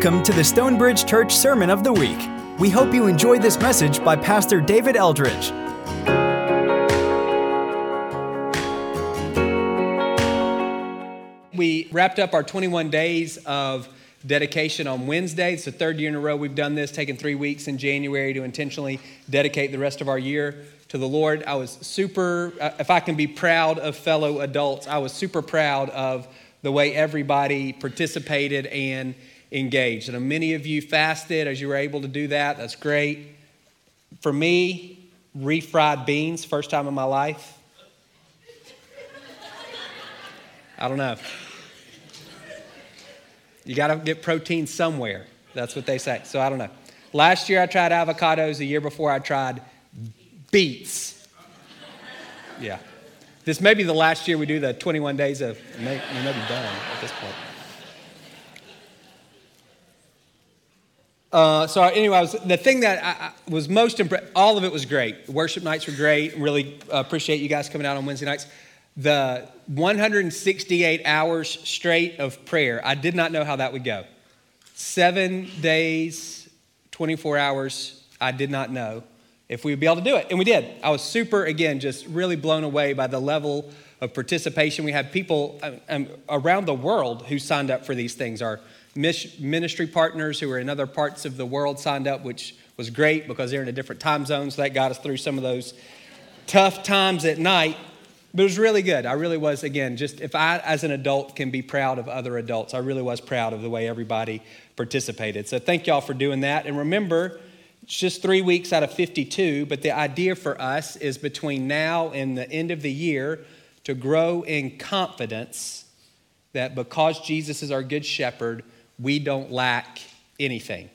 Welcome to the Stonebridge Church Sermon of the Week. We hope you enjoy this message by Pastor David Eldridge. We wrapped up our 21 days of dedication on Wednesday. It's the third year in a row we've done this, taking three weeks in January to intentionally dedicate the rest of our year to the Lord. I was super, uh, if I can be proud of fellow adults, I was super proud of the way everybody participated and engaged. And many of you fasted as you were able to do that. That's great. For me, refried beans, first time in my life. I don't know. You got to get protein somewhere. That's what they say. So I don't know. Last year I tried avocados. The year before I tried beets. Yeah. This may be the last year we do the 21 days of, may, we may be done at this point. Uh, so anyway, was, the thing that I, I was most impressed, all of it was great. Worship nights were great. Really uh, appreciate you guys coming out on Wednesday nights. The 168 hours straight of prayer, I did not know how that would go. Seven days, 24 hours, I did not know if we would be able to do it. And we did. I was super, again, just really blown away by the level of participation. We had people um, um around the world who signed up for these things. Our ministry partners who were in other parts of the world signed up, which was great because they're in a different time zone. So that got us through some of those tough times at night. But it was really good. I really was, again, just if I, as an adult, can be proud of other adults, I really was proud of the way everybody participated. So thank y'all for doing that. And remember, it's just three weeks out of 52, but the idea for us is between now and the end of the year to grow in confidence that because Jesus is our good shepherd, we don't lack anything.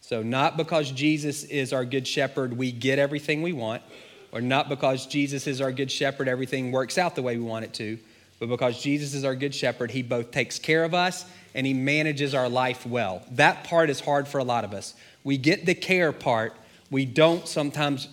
So, not because Jesus is our good shepherd, we get everything we want, or not because Jesus is our good shepherd, everything works out the way we want it to, but because Jesus is our good shepherd, he both takes care of us and he manages our life well. That part is hard for a lot of us. We get the care part, we don't sometimes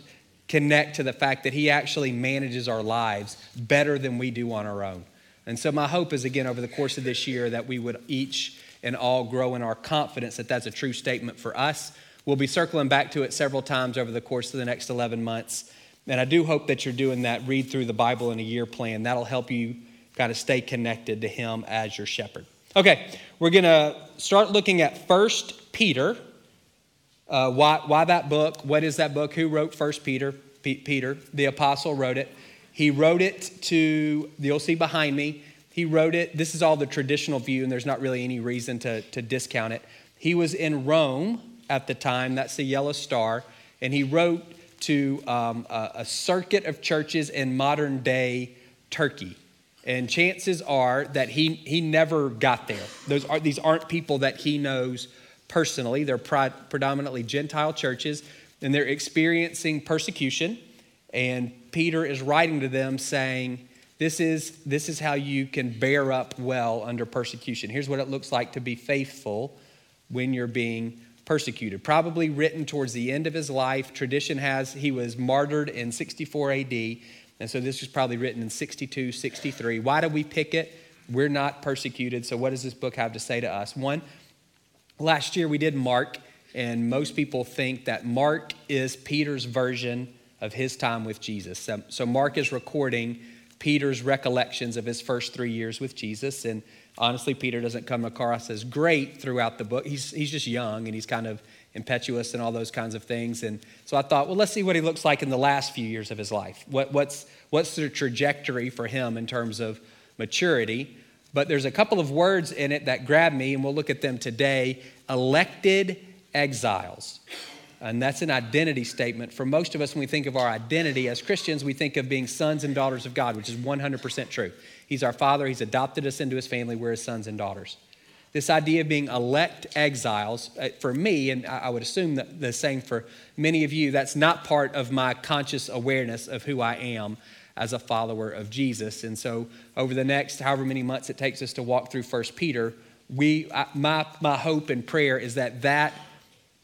connect to the fact that He actually manages our lives better than we do on our own. And so, my hope is again over the course of this year that we would each and all grow in our confidence that that's a true statement for us. We'll be circling back to it several times over the course of the next 11 months. And I do hope that you're doing that read through the Bible in a year plan. That'll help you kind of stay connected to Him as your shepherd. Okay, we're going to start looking at First Peter uh, why, why that book? What is that book? Who wrote First Peter? P- Peter, the apostle, wrote it. He wrote it to, you'll see behind me, he wrote it. This is all the traditional view, and there's not really any reason to, to discount it. He was in Rome at the time, that's the yellow star, and he wrote to um, a, a circuit of churches in modern day Turkey. And chances are that he, he never got there. Those are, these aren't people that he knows personally. They're predominantly Gentile churches, and they're experiencing persecution. And Peter is writing to them saying, this is, this is how you can bear up well under persecution. Here's what it looks like to be faithful when you're being persecuted. Probably written towards the end of his life. Tradition has he was martyred in 64 AD. And so this was probably written in 62, 63. Why do we pick it? We're not persecuted. So what does this book have to say to us? One, Last year we did Mark, and most people think that Mark is Peter's version of his time with Jesus. So, Mark is recording Peter's recollections of his first three years with Jesus. And honestly, Peter doesn't come across as great throughout the book. He's, he's just young and he's kind of impetuous and all those kinds of things. And so I thought, well, let's see what he looks like in the last few years of his life. What, what's, what's the trajectory for him in terms of maturity? But there's a couple of words in it that grab me, and we'll look at them today elected exiles. And that's an identity statement. For most of us, when we think of our identity as Christians, we think of being sons and daughters of God, which is 100% true. He's our Father, He's adopted us into His family, we're His sons and daughters. This idea of being elect exiles, uh, for me, and I would assume that the same for many of you, that's not part of my conscious awareness of who I am as a follower of Jesus. And so, over the next however many months it takes us to walk through First Peter, we, my, my hope and prayer is that that,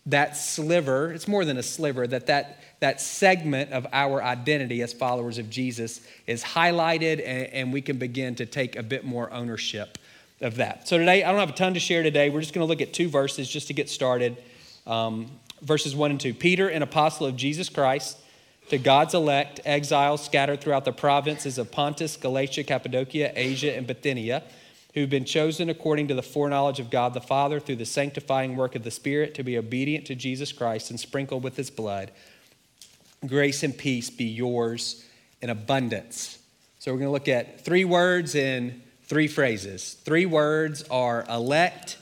that sliver, it's more than a sliver, that, that that segment of our identity as followers of Jesus is highlighted and, and we can begin to take a bit more ownership of that. So today, I don't have a ton to share today. We're just going to look at two verses just to get started. Um, verses 1 and 2. Peter, an apostle of Jesus Christ, to God's elect, exiles scattered throughout the provinces of Pontus, Galatia, Cappadocia, Asia, and Bithynia, who've been chosen according to the foreknowledge of God the Father through the sanctifying work of the Spirit to be obedient to Jesus Christ and sprinkled with his blood. Grace and peace be yours in abundance. So we're going to look at three words in three phrases. Three words are elect,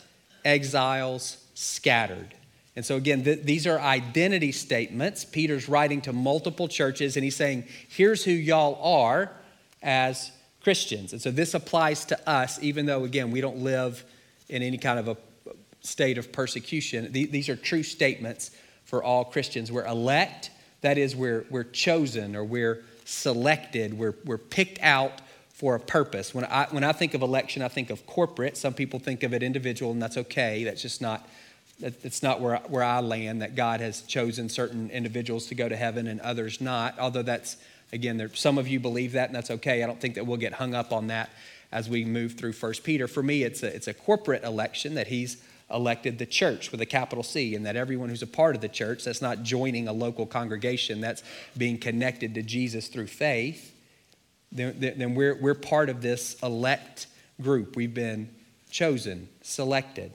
exiles, scattered. And so, again, th- these are identity statements. Peter's writing to multiple churches, and he's saying, here's who y'all are as Christians. And so, this applies to us, even though, again, we don't live in any kind of a state of persecution. These are true statements for all Christians. We're elect, that is, we're, we're chosen or we're selected, we're, we're picked out for a purpose. When I, when I think of election, I think of corporate. Some people think of it individual, and that's okay. That's just not it's not where, where I land, that God has chosen certain individuals to go to heaven and others not. Although that's, again, there, some of you believe that, and that's okay. I don't think that we'll get hung up on that as we move through First Peter. For me, it's a, it's a corporate election that he's elected the church with a capital C, and that everyone who's a part of the church, that's not joining a local congregation, that's being connected to Jesus through faith, then, then we're, we're part of this elect group. We've been chosen, selected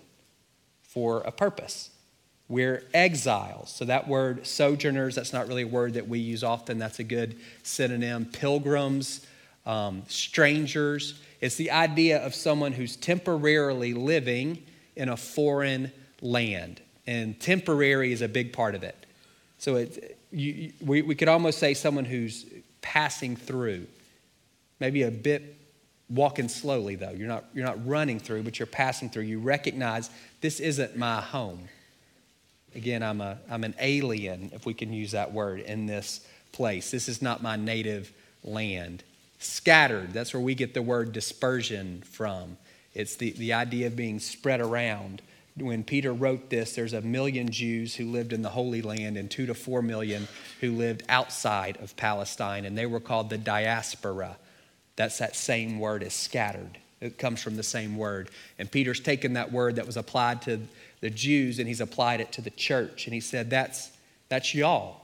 for a purpose. We're exiles. So, that word sojourners, that's not really a word that we use often. That's a good synonym. Pilgrims, um, strangers. It's the idea of someone who's temporarily living in a foreign land. And temporary is a big part of it. So, it, you, we, we could almost say someone who's passing through, maybe a bit walking slowly though you're not you're not running through but you're passing through you recognize this isn't my home again i'm a i'm an alien if we can use that word in this place. This is not my native land. Scattered that's where we get the word dispersion from. It's the, the idea of being spread around. When peter wrote this there's a million jews who lived in the holy land and two to four million who lived outside of palestine and they were called the diaspora. That's that same word as scattered. It comes from the same word. And Peter's taken that word that was applied to the Jews and he's applied it to the church. And he said, That's, that's y'all.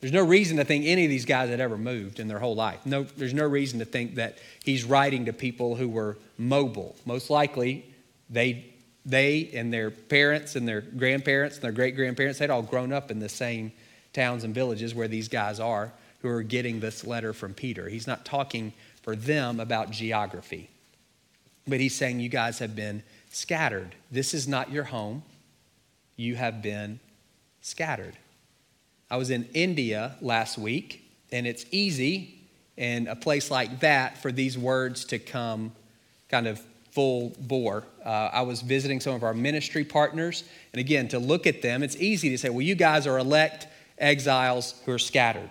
There's no reason to think any of these guys had ever moved in their whole life. No, there's no reason to think that he's writing to people who were mobile. Most likely, they, they and their parents and their grandparents and their great grandparents, they'd all grown up in the same towns and villages where these guys are who are getting this letter from Peter. He's not talking for them about geography. But he's saying, You guys have been scattered. This is not your home. You have been scattered. I was in India last week, and it's easy in a place like that for these words to come kind of full bore. Uh, I was visiting some of our ministry partners, and again, to look at them, it's easy to say, well, you guys are elect exiles who are scattered.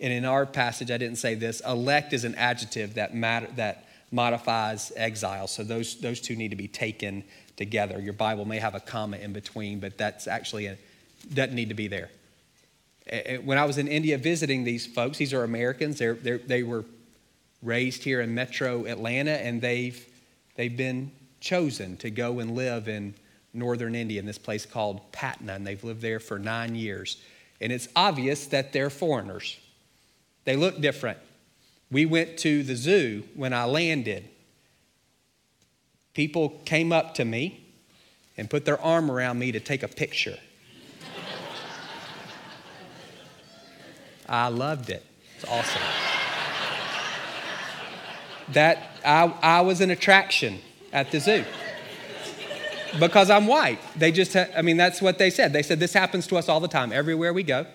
And in our passage, I didn't say this. Elect is an adjective that, matter, that modifies exile. So those, those two need to be taken together. Your Bible may have a comma in between, but that's actually a, doesn't need to be there. When I was in India visiting these folks, these are Americans. They're, they're, they were raised here in metro Atlanta, and they've, they've been chosen to go and live in northern India in this place called Patna, and they've lived there for nine years. And it's obvious that they're foreigners. They look different. We went to the zoo when I landed. People came up to me and put their arm around me to take a picture. I loved it. It's awesome. that I, I was an attraction at the zoo because I'm white. They just, ha- I mean, that's what they said. They said this happens to us all the time, everywhere we go.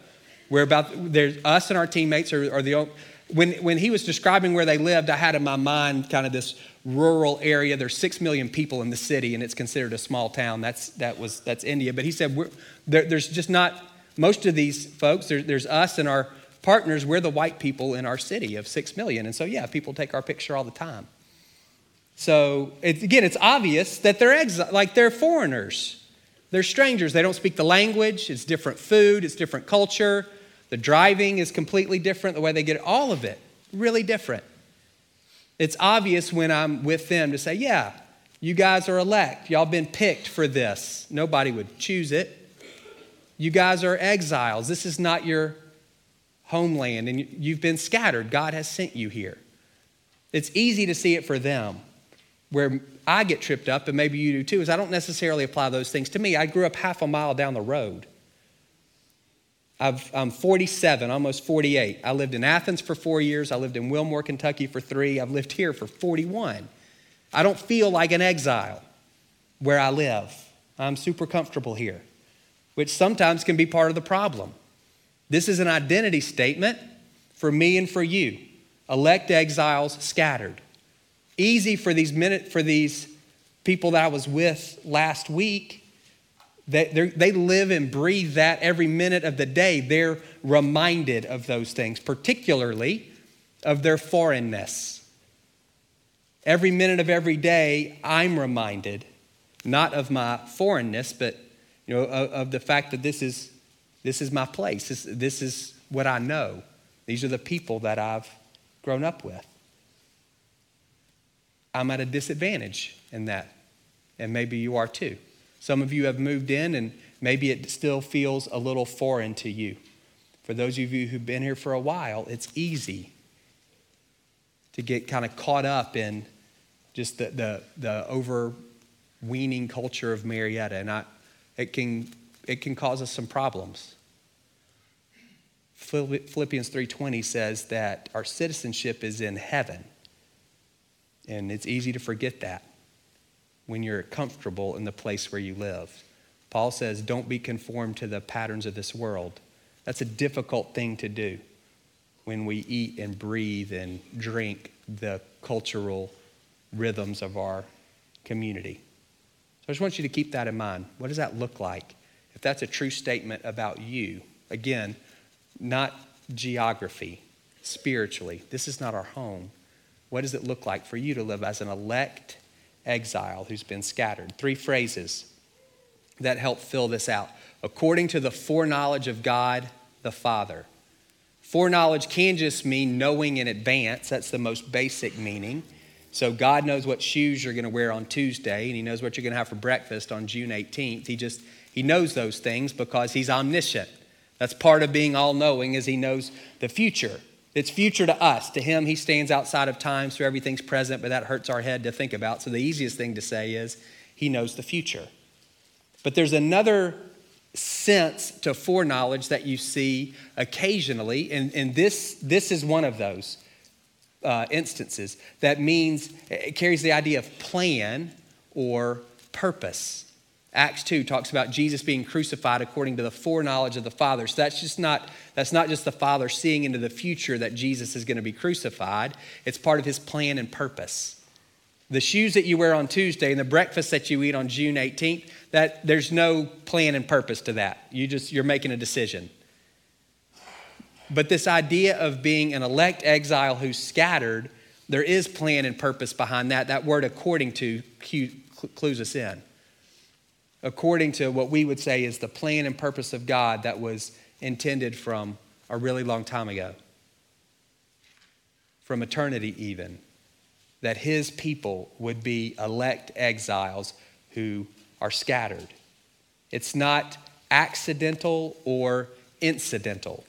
We're about, there's us and our teammates are, are the, when, when he was describing where they lived, I had in my mind kind of this rural area. There's six million people in the city, and it's considered a small town. That's, that was, that's India. But he said, there, there's just not, most of these folks, there, there's us and our partners, we're the white people in our city of six million. And so, yeah, people take our picture all the time. So, it, again, it's obvious that they're exi- like they're foreigners. They're strangers. They don't speak the language. It's different food, it's different culture. The driving is completely different, the way they get it, all of it, really different. It's obvious when I'm with them to say, yeah, You guys are elect. Y'all been picked for this. Nobody would choose it. You guys are exiles. This is not your homeland, and you've been scattered. God has sent you here. It's easy to see it for them. Where I get tripped up, and maybe you do too, is I don't necessarily apply those things to me. I grew up half a mile down the road. I am 47, almost 48. I lived in Athens for four years. I lived in Wilmore, Kentucky for three. I've lived here for 41. I don't feel like an exile where I live. I'm super comfortable here, which sometimes can be part of the problem. This is an identity statement for me and for you. Elect exiles scattered. Easy for these minute for these people that I was with last week. They, they live and breathe that every minute of the day. They're reminded of those things, particularly of their foreignness. Every minute of every day, I'm reminded not of my foreignness, but you know, of, of the fact that this is, this is my place. This, this is what I know. These are the people that I've grown up with. I'm at a disadvantage in that, and maybe you are too. Some of you have moved in, and maybe it still feels a little foreign to you. For those of you who've been here for a while, it's easy to get kind of caught up in just the, the, the overweening culture of Marietta, and I, it, can, it can cause us some problems. Philippians 3:20 says that our citizenship is in heaven. And it's easy to forget that when you're comfortable in the place where you live. Paul says, "Don't be conformed to the patterns of this world." That's a difficult thing to do when we eat and breathe and drink the cultural rhythms of our community. So I just want you to keep that in mind. What does that look like? If that's a true statement about you, again, not geography, spiritually, this is not our home. What does it look like for you to live as an elect exile who's been scattered? Three phrases that help fill this out. According to the foreknowledge of God the Father. Foreknowledge can just mean knowing in advance, that's the most basic meaning. So God knows what shoes you're going to wear on Tuesday, and He knows what you're going to have for breakfast on June 18th. He just He knows those things because He's omniscient. That's part of being all knowing, is He knows the future. It's future to us. To Him, He stands outside of time, so everything's present, but that hurts our head to think about. So the easiest thing to say is He knows the future. But there's another sense to foreknowledge that you see occasionally, and, and this, this is one of those uh, instances. That means it carries the idea of plan or purpose. Acts 2 talks about Jesus being crucified according to the foreknowledge of the Father. So that's just not that's not just the Father seeing into the future that Jesus is going to be crucified. It's part of his plan and purpose. The shoes that you wear on Tuesday and the breakfast that you eat on June 18th, that there's no plan and purpose to that. You just you're making a decision. But this idea of being an elect exile who's scattered, there is plan and purpose behind that. That word according to clues us in. According to what we would say is the plan and purpose of God that was intended from a really long time ago, from eternity even, that his people would be elect exiles who are scattered. It's not accidental or incidental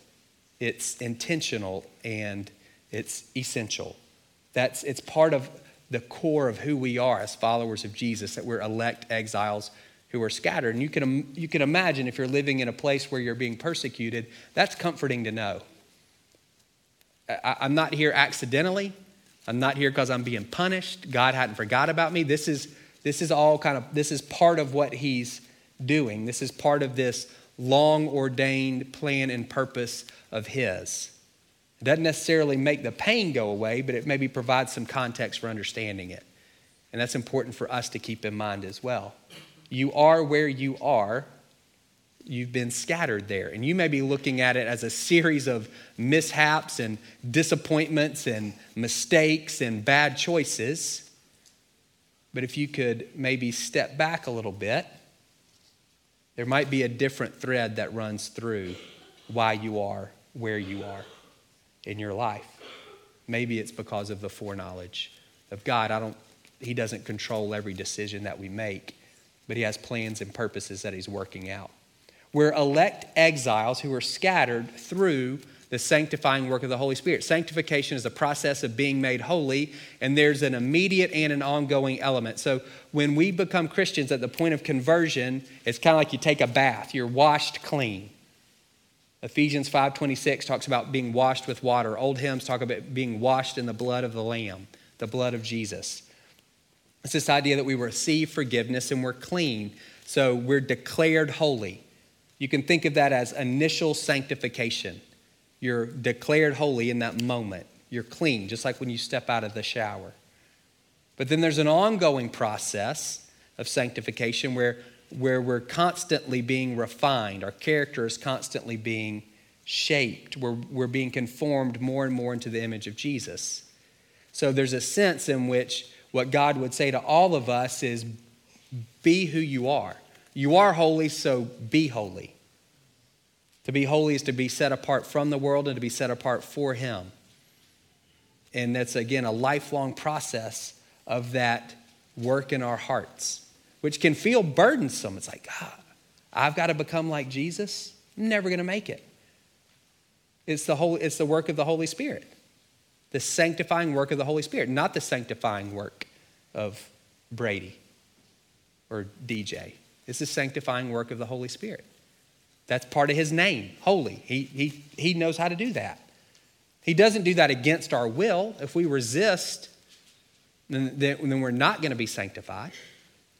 it's intentional and it's essential. That's, it's part of the core of who we are as followers of Jesus, that we're elect exiles who are scattered. And you can, you can imagine if you're living in a place where you're being persecuted, that's comforting to know. I, I'm not here accidentally. I'm not here because I'm being punished. God hadn't forgot about me. This is, this is all kind of, this is part of what He's doing. This is part of this long ordained plan and purpose of His. It doesn't necessarily make the pain go away, but it maybe provides some context for understanding it. And that's important for us to keep in mind as well. You are where you are. You've been scattered there. And you may be looking at it as a series of mishaps and disappointments and mistakes and bad choices. But if you could maybe step back a little bit, there might be a different thread that runs through why you are where you are in your life. Maybe it's because of the foreknowledge of God. I don't, he doesn't control every decision that we make, but He has plans and purposes that He's working out. We're elect exiles who are scattered through the sanctifying work of the Holy Spirit. Sanctification is a process of being made holy, and there's an immediate and an ongoing element. So when we become Christians at the point of conversion, it's kind of like you take a bath, you're washed clean. Ephesians 5:26 talks about being washed with water. Old hymns talk about being washed in the blood of the lamb, the blood of Jesus. It's this idea that we receive forgiveness and we're clean. So we're declared holy. You can think of that as initial sanctification. You're declared holy in that moment. You're clean, just like when you step out of the shower. But then there's an ongoing process of sanctification where, where we're constantly being refined. Our character is constantly being shaped. We're, we're being conformed more and more into the image of Jesus. So there's a sense in which what God would say to all of us is be who you are. You are holy, so be holy. To be holy is to be set apart from the world and to be set apart for Him. And that's, again, a lifelong process of that work in our hearts, which can feel burdensome. It's like, ah, I've got to become like Jesus. I'm never going to make it. It's the, whole, it's the work of the Holy Spirit, the sanctifying work of the Holy Spirit, not the sanctifying work of Brady or DJ. It's the sanctifying work of the Holy Spirit. That's part of his name, holy. He, he, he knows how to do that. He doesn't do that against our will. If we resist, then, then we're not going to be sanctified.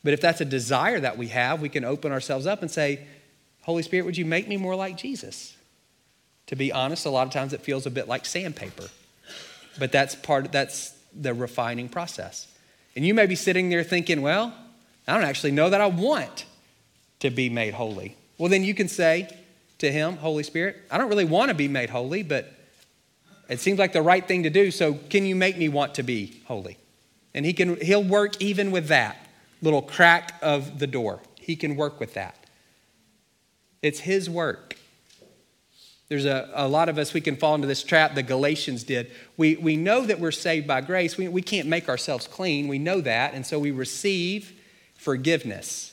But if that's a desire that we have, we can open ourselves up and say, Holy Spirit, would you make me more like Jesus? To be honest, a lot of times it feels a bit like sandpaper. But that's part that's the refining process. And you may be sitting there thinking, well, I don't actually know that I want to be made holy. Well, then you can say to him, Holy Spirit, I don't really want to be made holy, but it seems like the right thing to do, so can you make me want to be holy? And he can he'll work even with that little crack of the door. He can work with that. It's his work. There's a, a lot of us, we can fall into this trap the Galatians did. We, we know that we're saved by grace. We, we can't make ourselves clean. We know that. And so we receive forgiveness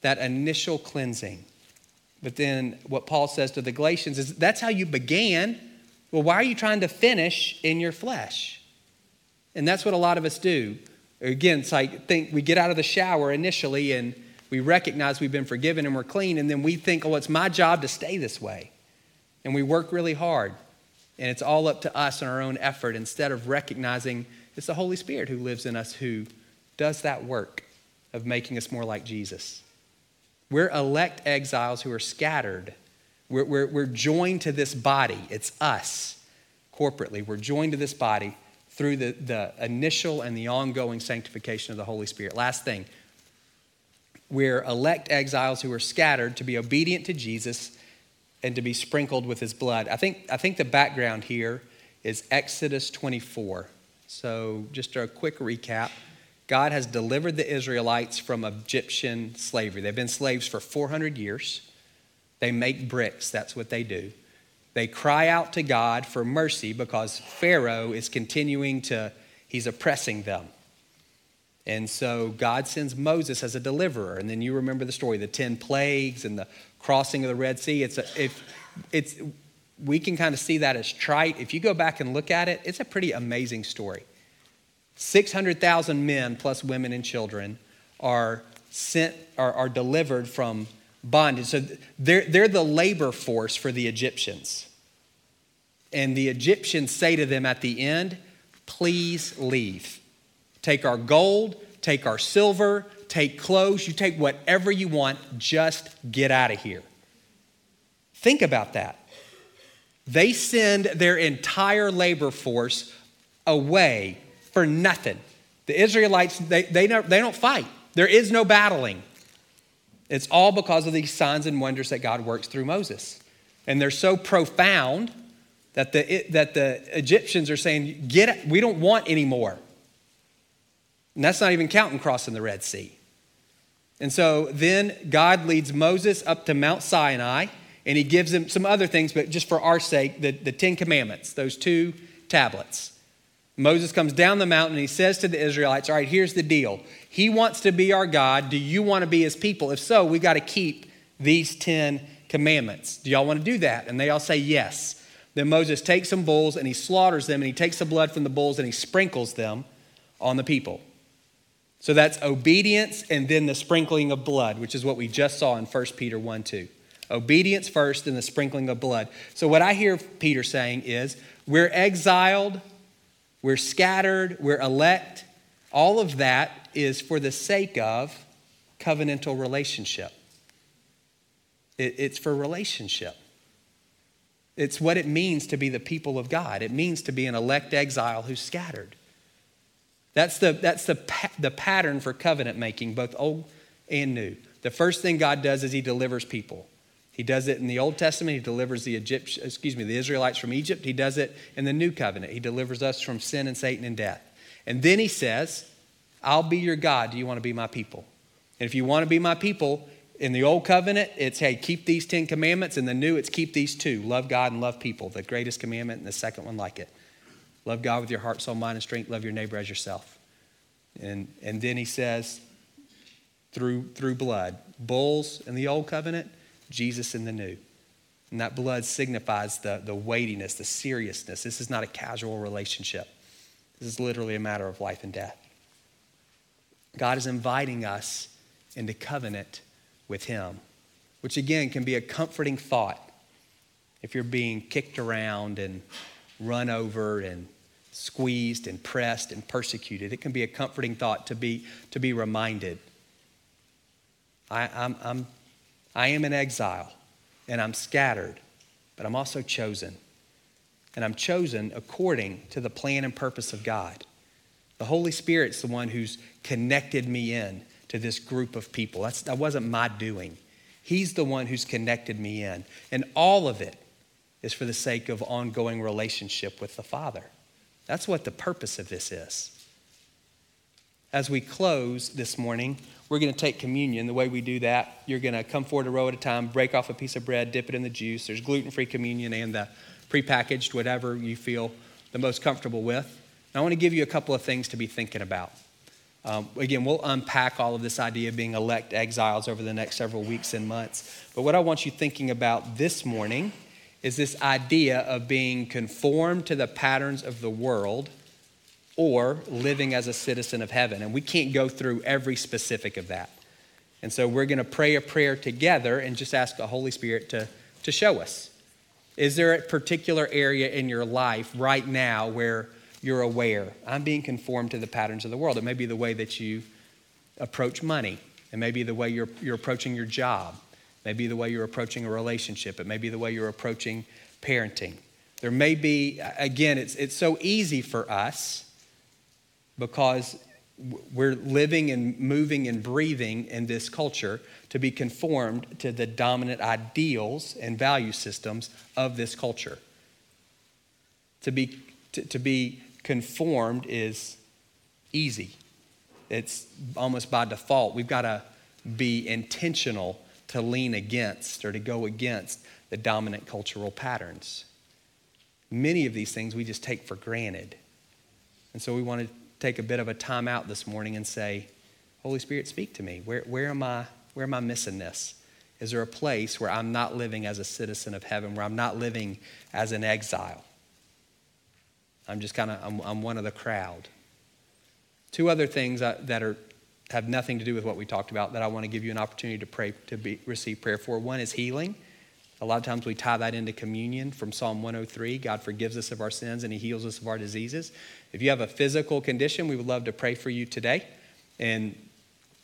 that initial cleansing. But then what Paul says to the Galatians is that's how you began. Well, why are you trying to finish in your flesh? And that's what a lot of us do. Again, it's like think we get out of the shower initially and we recognize we've been forgiven and we're clean, and then we think, oh, it's my job to stay this way. And we work really hard. And it's all up to us and our own effort instead of recognizing it's the Holy Spirit who lives in us who does that work of making us more like Jesus. We're elect exiles who are scattered. We're, we're, we're joined to this body. It's us corporately. We're joined to this body through the, the initial and the ongoing sanctification of the Holy Spirit. Last thing, we're elect exiles who are scattered to be obedient to Jesus and to be sprinkled with his blood. I think, I think the background here is Exodus 24. So, just a quick recap. God has delivered the Israelites from Egyptian slavery. They've been slaves for 400 years. They make bricks, that's what they do. They cry out to God for mercy because Pharaoh is continuing to, he's oppressing them. And so God sends Moses as a deliverer. And then you remember the story the 10 plagues and the crossing of the Red Sea. It's, a, if, it's, we can kind of see that as trite. If you go back and look at it, it's a pretty amazing story. 600,000 men, plus women and children, are sent, are, are delivered from bondage. So they're, they're the labor force for the Egyptians. And the Egyptians say to them at the end, please leave. Take our gold, take our silver, take clothes, you take whatever you want, just get out of here. Think about that. They send their entire labor force away for nothing. The Israelites, they, they, don't, they don't fight. There is no battling. It's all because of these signs and wonders that God works through Moses. And they're so profound that the, that the Egyptians are saying, Get we don't want any more. And that's not even counting crossing the Red Sea. And so then God leads Moses up to Mount Sinai and he gives him some other things, but just for our sake, the, the Ten Commandments, those two tablets. Moses comes down the mountain and he says to the Israelites, All right, here's the deal. He wants to be our God. Do you want to be his people? If so, we got to keep these 10 commandments. Do y'all want to do that? And they all say yes. Then Moses takes some bulls and he slaughters them and he takes the blood from the bulls and he sprinkles them on the people. So that's obedience and then the sprinkling of blood, which is what we just saw in 1 Peter 1 2. Obedience first and the sprinkling of blood. So, what I hear Peter saying is we're exiled, we're scattered, we're elect. All of that is for the sake of covenantal relationship. It's for relationship. It's what it means to be the people of God. It means to be an elect exile who's scattered. That's the, that's the, the pattern for covenant making, both old and new. The first thing God does is he delivers people. He does it in the Old Testament. He delivers the Egypt, excuse me, the Israelites from Egypt. He does it in the New Covenant. He delivers us from sin and Satan and death. And then he says, I'll be your God. Do you want to be my people? And if you want to be my people, in the Old Covenant, it's, hey, keep these 10 commandments. In the New, it's keep these two love God and love people, the greatest commandment and the second one like it. Love God with your heart, soul, mind, and strength. Love your neighbor as yourself. And, and then he says, through, through blood, bulls in the Old Covenant, Jesus in the New. And that blood signifies the, the weightiness, the seriousness. This is not a casual relationship. This is literally a matter of life and death. God is inviting us into covenant with Him, which again can be a comforting thought if you're being kicked around and run over and squeezed and pressed and persecuted. It can be a comforting thought to be, to be reminded. I, I'm, I'm, I am in exile and I'm scattered, but I'm also chosen. And I'm chosen according to the plan and purpose of God. The Holy Spirit's the one who's connected me in to this group of people. That's, that wasn't my doing. He's the one who's connected me in. And all of it is for the sake of ongoing relationship with the Father. That's what the purpose of this is. As we close this morning, we're going to take communion. The way we do that, you're going to come forward a row at a time, break off a piece of bread, dip it in the juice. There's gluten free communion and the prepackaged, whatever you feel the most comfortable with. And I want to give you a couple of things to be thinking about. Um, again, we'll unpack all of this idea of being elect exiles over the next several weeks and months. But what I want you thinking about this morning is this idea of being conformed to the patterns of the world or living as a citizen of heaven. And we can't go through every specific of that. And so we're going to pray a prayer together and just ask the Holy Spirit to, to show us. Is there a particular area in your life right now where you're aware. I'm being conformed to the patterns of the world. It may be the way that you approach money. It may be the way you're, you're approaching your job. May be the way you're approaching a relationship. It may be the way you're approaching parenting. There may be, again, it's, it's so easy for us because we're living and moving and breathing in this culture to be conformed to the dominant ideals and value systems of this culture. To be, to, to be conformed is easy. It's almost by default. We've got to be intentional to lean against or to go against the dominant cultural patterns. Many of these things we just take for granted. And so we want to take a bit of a time out this morning and say, Holy Spirit, speak to me. Where, where, am I, where am I missing this? Is there a place where I'm not living as a citizen of heaven, where I'm not living as an exile? I'm just kind of, I'm, I'm, one of the crowd. Two other things that are, have nothing to do with what we talked about that I want to give you an opportunity to pray, to be, receive prayer for. One is healing. A lot of times we tie that into communion from Psalm 103. God forgives us of our sins and He heals us of our diseases. If you have a physical condition, we would love to pray for you today. And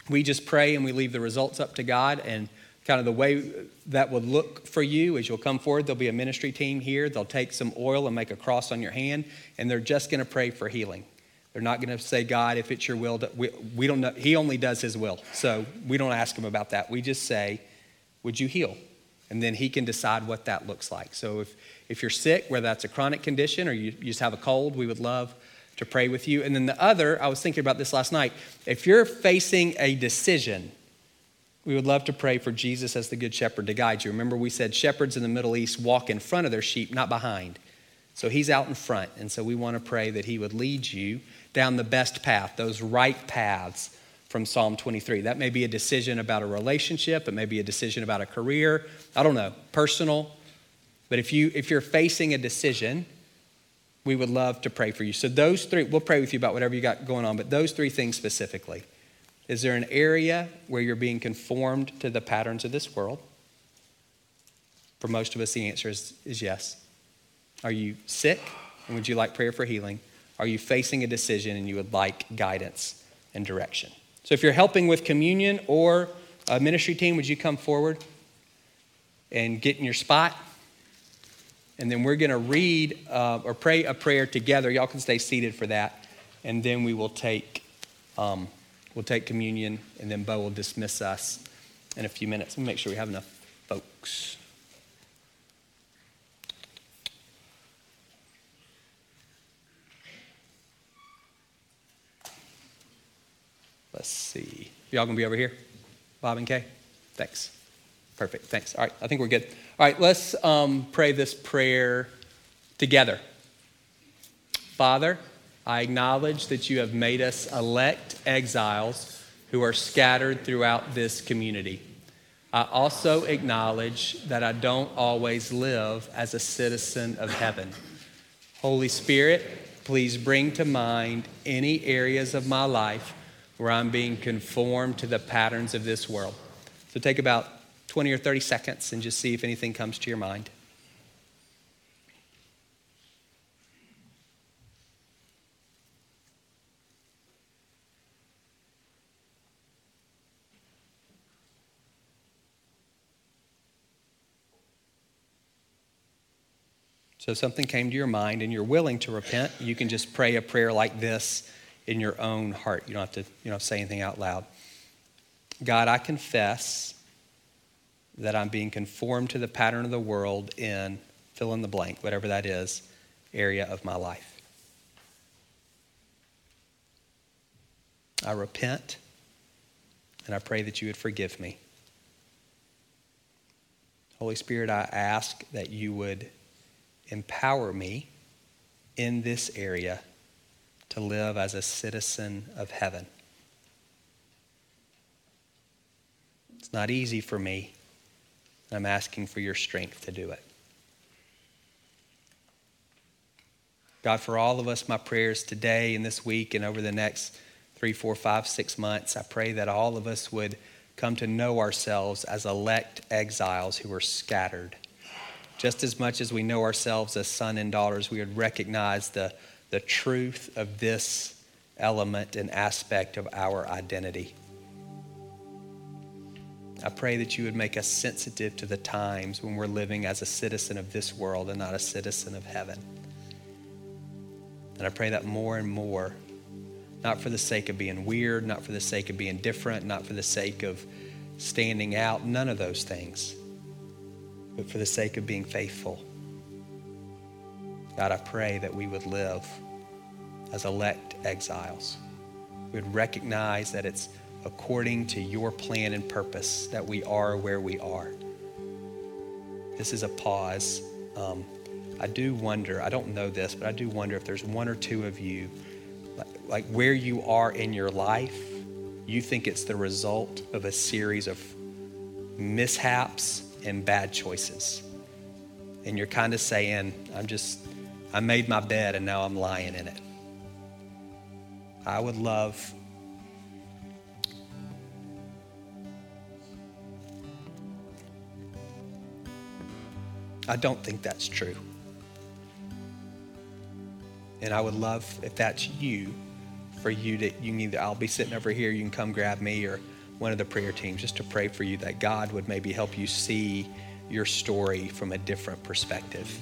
we just pray and we leave the results up to God. And kind of the way that would look for you as you'll come forward. There'll be a ministry team here. They'll take some oil and make a cross on your hand, and they're just going to pray for healing. They're not going to say, God, if it's your will, we, we don't know. He only does his will. So we don't ask him about that. We just say, Would you heal? And then he can decide what that looks like. So if, if you're sick, whether that's a chronic condition or you, you just have a cold, we would love to pray with you. And then the other, I was thinking about this last night. If you're facing a decision, we would love to pray for Jesus as the Good Shepherd to guide you. Remember, we said shepherds in the Middle East walk in front of their sheep, not behind. So he's out in front. And so we want to pray that he would lead you down the best path, those right paths from Psalm 23. That may be a decision about a relationship, it may be a decision about a career, I don't know, personal. But if you if you're facing a decision, we would love to pray for you. So those three, we'll pray with you about whatever you got going on, but those three things specifically. Is there an area where you're being conformed to the patterns of this world? For most of us, the answer is, is yes. Are you sick and would you like prayer for healing? Are you facing a decision and you would like guidance and direction? So if you're helping with communion or a ministry team, would you come forward and get in your spot? And then we're going to read uh, or pray a prayer together. Y'all can stay seated for that. And then we will take, um, we'll take communion, and then Bo will dismiss us in a few minutes. Let me make sure we have enough folks. Let's see. Y'all gonna be over here? Bob and Kay? Thanks. Perfect. Thanks. All right. I think we're good. All right. Let's um, pray this prayer together. Father, I acknowledge that you have made us elect exiles who are scattered throughout this community. I also acknowledge that I don't always live as a citizen of heaven. Holy Spirit, please bring to mind any areas of my life where I'm being conformed to the patterns of this world. So take about 20 or 30 seconds and just see if anything comes to your mind. So, if something came to your mind and you're willing to repent, you can just pray a prayer like this in your own heart. You don't have to you know, say anything out loud. God, I confess that I'm being conformed to the pattern of the world in fill in the blank, whatever that is, area of my life. I repent and I pray that you would forgive me. Holy Spirit, I ask that you would empower me in this area to live as a citizen of heaven. It's not easy for me. I'm asking for your strength to do it. God, for all of us, my prayers today and this week and over the next three, four, five, six months, I pray that all of us would come to know ourselves as elect exiles who are scattered. Just as much as we know ourselves as sons and daughters, we would recognize the the truth of this element and aspect of our identity. I pray that you would make us sensitive to the times when we're living as a citizen of this world and not a citizen of heaven. And I pray that more and more, not for the sake of being weird, not for the sake of being different, not for the sake of standing out, none of those things, but for the sake of being faithful God, I pray that we would live as elect exiles. We would recognize that it's according to your plan and purpose that we are where we are. This is a pause. Um, I do wonder, I don't know this, but I do wonder if there's one or two of you, like, like where you are in your life, you think it's the result of a series of mishaps and bad choices. And you're kind of saying, I'm just I made my bed and now I'm lying in it. I would love I don't think that's true. And I would love if that's you, for you to you can either I'll be sitting over here, you can come grab me or one of the prayer teams just to pray for you that God would maybe help you see your story from a different perspective.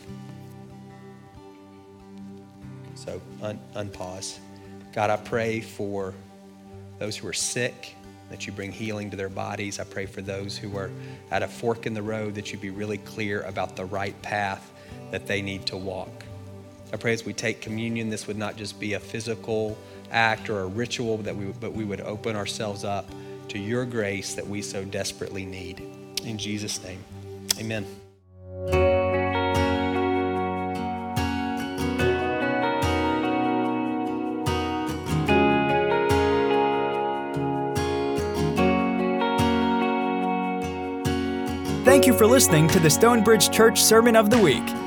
So un- unpause. God, I pray for those who are sick, that you bring healing to their bodies. I pray for those who are at a fork in the road, that you be really clear about the right path that they need to walk. I pray as we take communion, this would not just be a physical act or a ritual, that we, but we would open ourselves up to your grace that we so desperately need. In Jesus' name, amen. Listening to the Stonebridge Church Sermon of the Week.